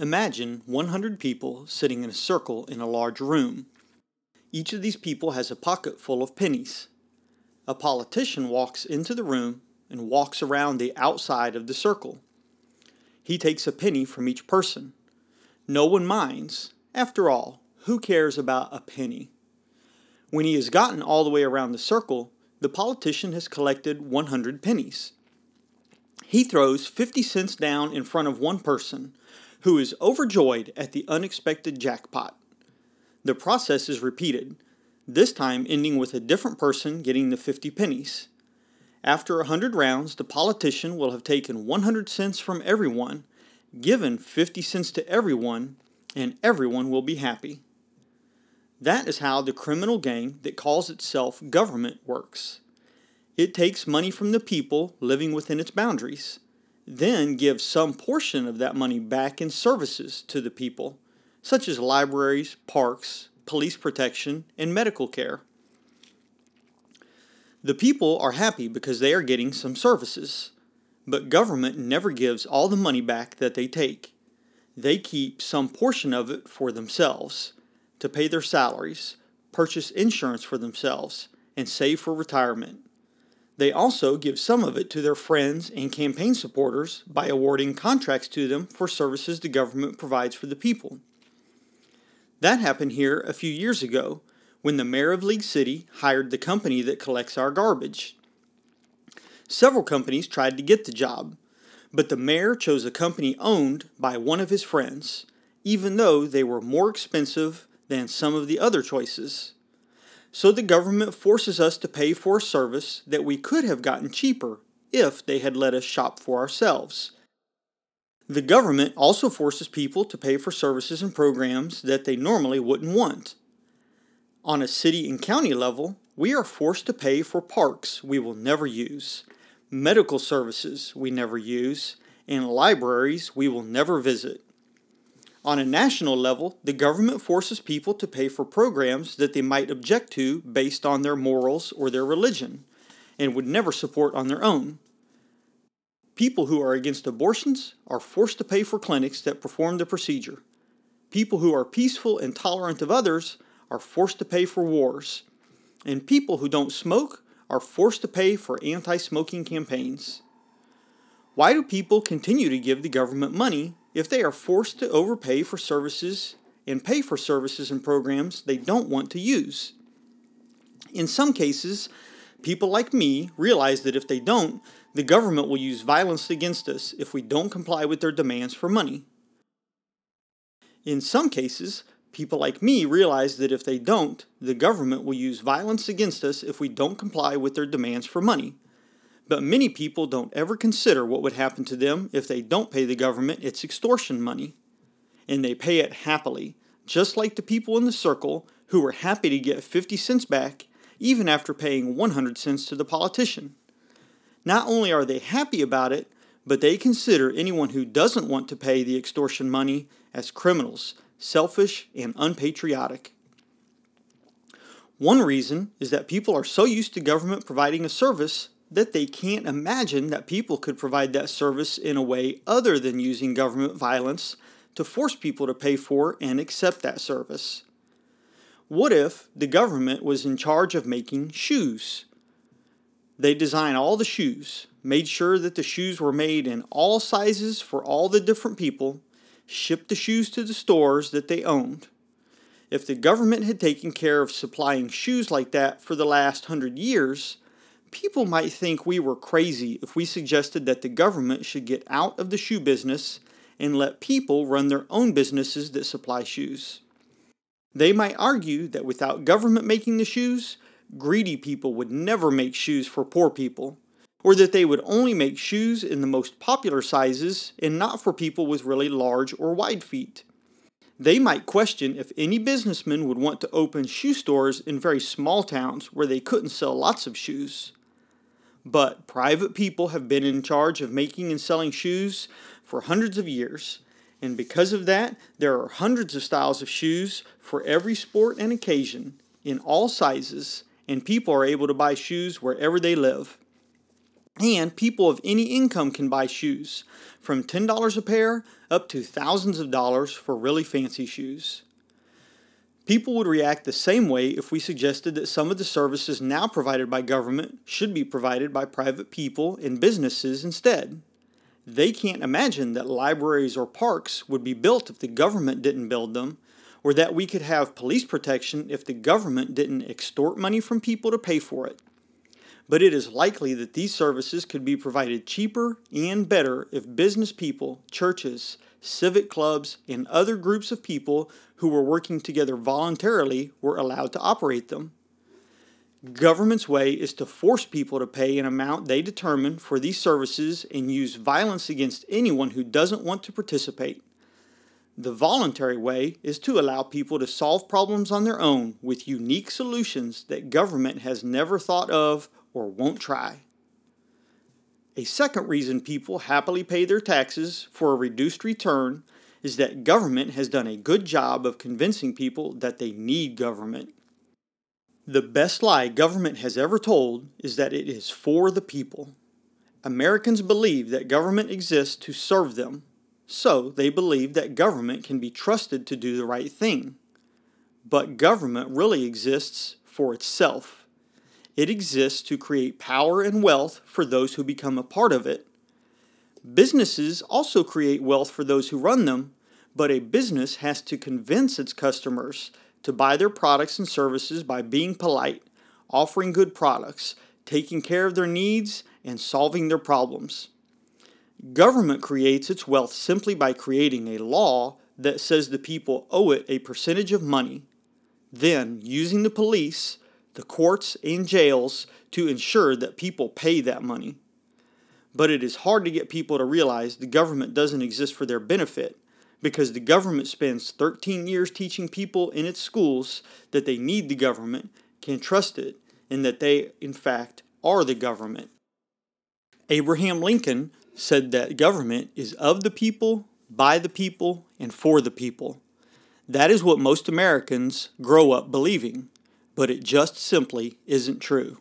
Imagine 100 people sitting in a circle in a large room. Each of these people has a pocket full of pennies. A politician walks into the room and walks around the outside of the circle. He takes a penny from each person. No one minds. After all, who cares about a penny? When he has gotten all the way around the circle, the politician has collected 100 pennies. He throws 50 cents down in front of one person who is overjoyed at the unexpected jackpot. The process is repeated, this time ending with a different person getting the 50 pennies. After a 100 rounds, the politician will have taken 100 cents from everyone, given 50 cents to everyone, and everyone will be happy. That is how the criminal gang that calls itself government works. It takes money from the people living within its boundaries then give some portion of that money back in services to the people, such as libraries, parks, police protection, and medical care. The people are happy because they are getting some services, but government never gives all the money back that they take. They keep some portion of it for themselves to pay their salaries, purchase insurance for themselves, and save for retirement. They also give some of it to their friends and campaign supporters by awarding contracts to them for services the government provides for the people. That happened here a few years ago when the mayor of League City hired the company that collects our garbage. Several companies tried to get the job, but the mayor chose a company owned by one of his friends, even though they were more expensive than some of the other choices. So the government forces us to pay for a service that we could have gotten cheaper if they had let us shop for ourselves. The government also forces people to pay for services and programs that they normally wouldn't want. On a city and county level, we are forced to pay for parks we will never use, medical services we never use, and libraries we will never visit. On a national level, the government forces people to pay for programs that they might object to based on their morals or their religion and would never support on their own. People who are against abortions are forced to pay for clinics that perform the procedure. People who are peaceful and tolerant of others are forced to pay for wars. And people who don't smoke are forced to pay for anti smoking campaigns. Why do people continue to give the government money if they are forced to overpay for services and pay for services and programs they don't want to use. In some cases, people like me realize that if they don't, the government will use violence against us if we don't comply with their demands for money. In some cases, people like me realize that if they don't, the government will use violence against us if we don't comply with their demands for money. But many people don't ever consider what would happen to them if they don't pay the government its extortion money. And they pay it happily, just like the people in the circle who were happy to get 50 cents back even after paying 100 cents to the politician. Not only are they happy about it, but they consider anyone who doesn't want to pay the extortion money as criminals, selfish, and unpatriotic. One reason is that people are so used to government providing a service that they can't imagine that people could provide that service in a way other than using government violence to force people to pay for and accept that service. What if the government was in charge of making shoes? They design all the shoes, made sure that the shoes were made in all sizes for all the different people, shipped the shoes to the stores that they owned. If the government had taken care of supplying shoes like that for the last hundred years, people might think we were crazy if we suggested that the government should get out of the shoe business and let people run their own businesses that supply shoes. They might argue that without government making the shoes, greedy people would never make shoes for poor people, or that they would only make shoes in the most popular sizes and not for people with really large or wide feet. They might question if any businessman would want to open shoe stores in very small towns where they couldn't sell lots of shoes but private people have been in charge of making and selling shoes for hundreds of years. And because of that, there are hundreds of styles of shoes for every sport and occasion in all sizes, and people are able to buy shoes wherever they live. And people of any income can buy shoes, from $10 a pair up to thousands of dollars for really fancy shoes. People would react the same way if we suggested that some of the services now provided by government should be provided by private people and businesses instead. They can't imagine that libraries or parks would be built if the government didn't build them, or that we could have police protection if the government didn't extort money from people to pay for it. But it is likely that these services could be provided cheaper and better if business people, churches, civic clubs, and other groups of people who were working together voluntarily were allowed to operate them. Government's way is to force people to pay an amount they determine for these services and use violence against anyone who doesn't want to participate. The voluntary way is to allow people to solve problems on their own with unique solutions that government has never thought of or won't try. A second reason people happily pay their taxes for a reduced return is that government has done a good job of convincing people that they need government. The best lie government has ever told is that it is for the people. Americans believe that government exists to serve them, so they believe that government can be trusted to do the right thing. But government really exists for itself. It exists to create power and wealth for those who become a part of it. Businesses also create wealth for those who run them, but a business has to convince its customers to buy their products and services by being polite, offering good products, taking care of their needs, and solving their problems. Government creates its wealth simply by creating a law that says the people owe it a percentage of money, then using the police, the courts, and jails to ensure that people pay that money. But it is hard to get people to realize the government doesn't exist for their benefit because the government spends 13 years teaching people in its schools that they need the government, can trust it, and that they, in fact, are the government. Abraham Lincoln said that government is of the people, by the people, and for the people. That is what most Americans grow up believing, but it just simply isn't true.